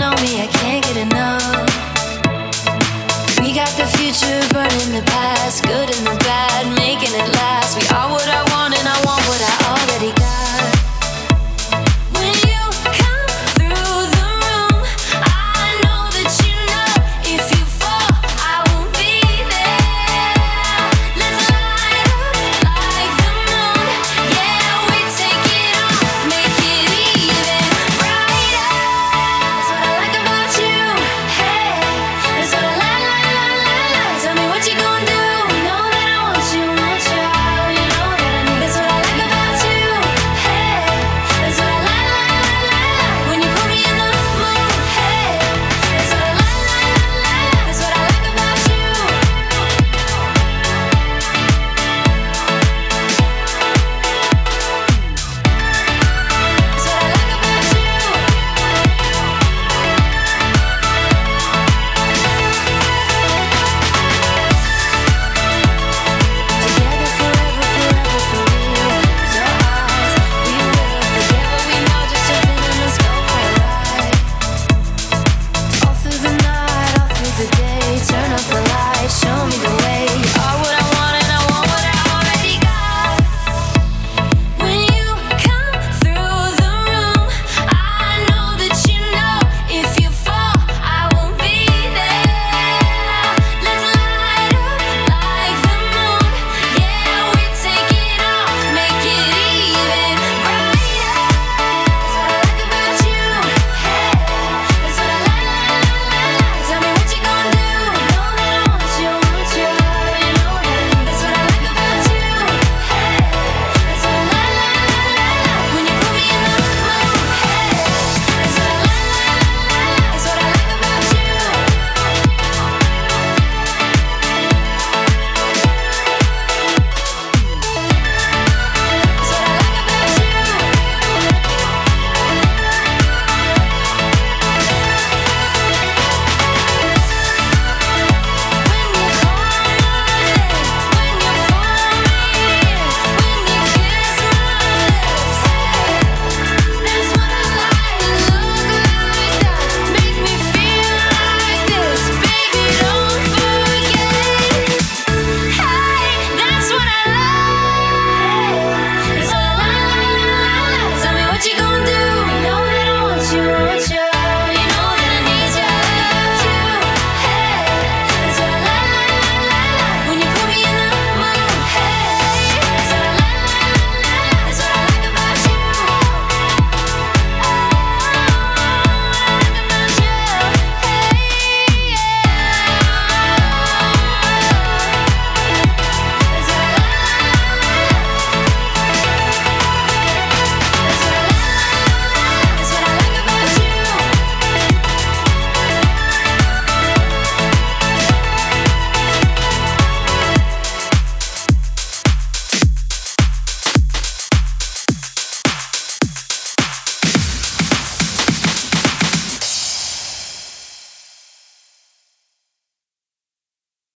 know me, I can't get enough. We got the future burning the past. Good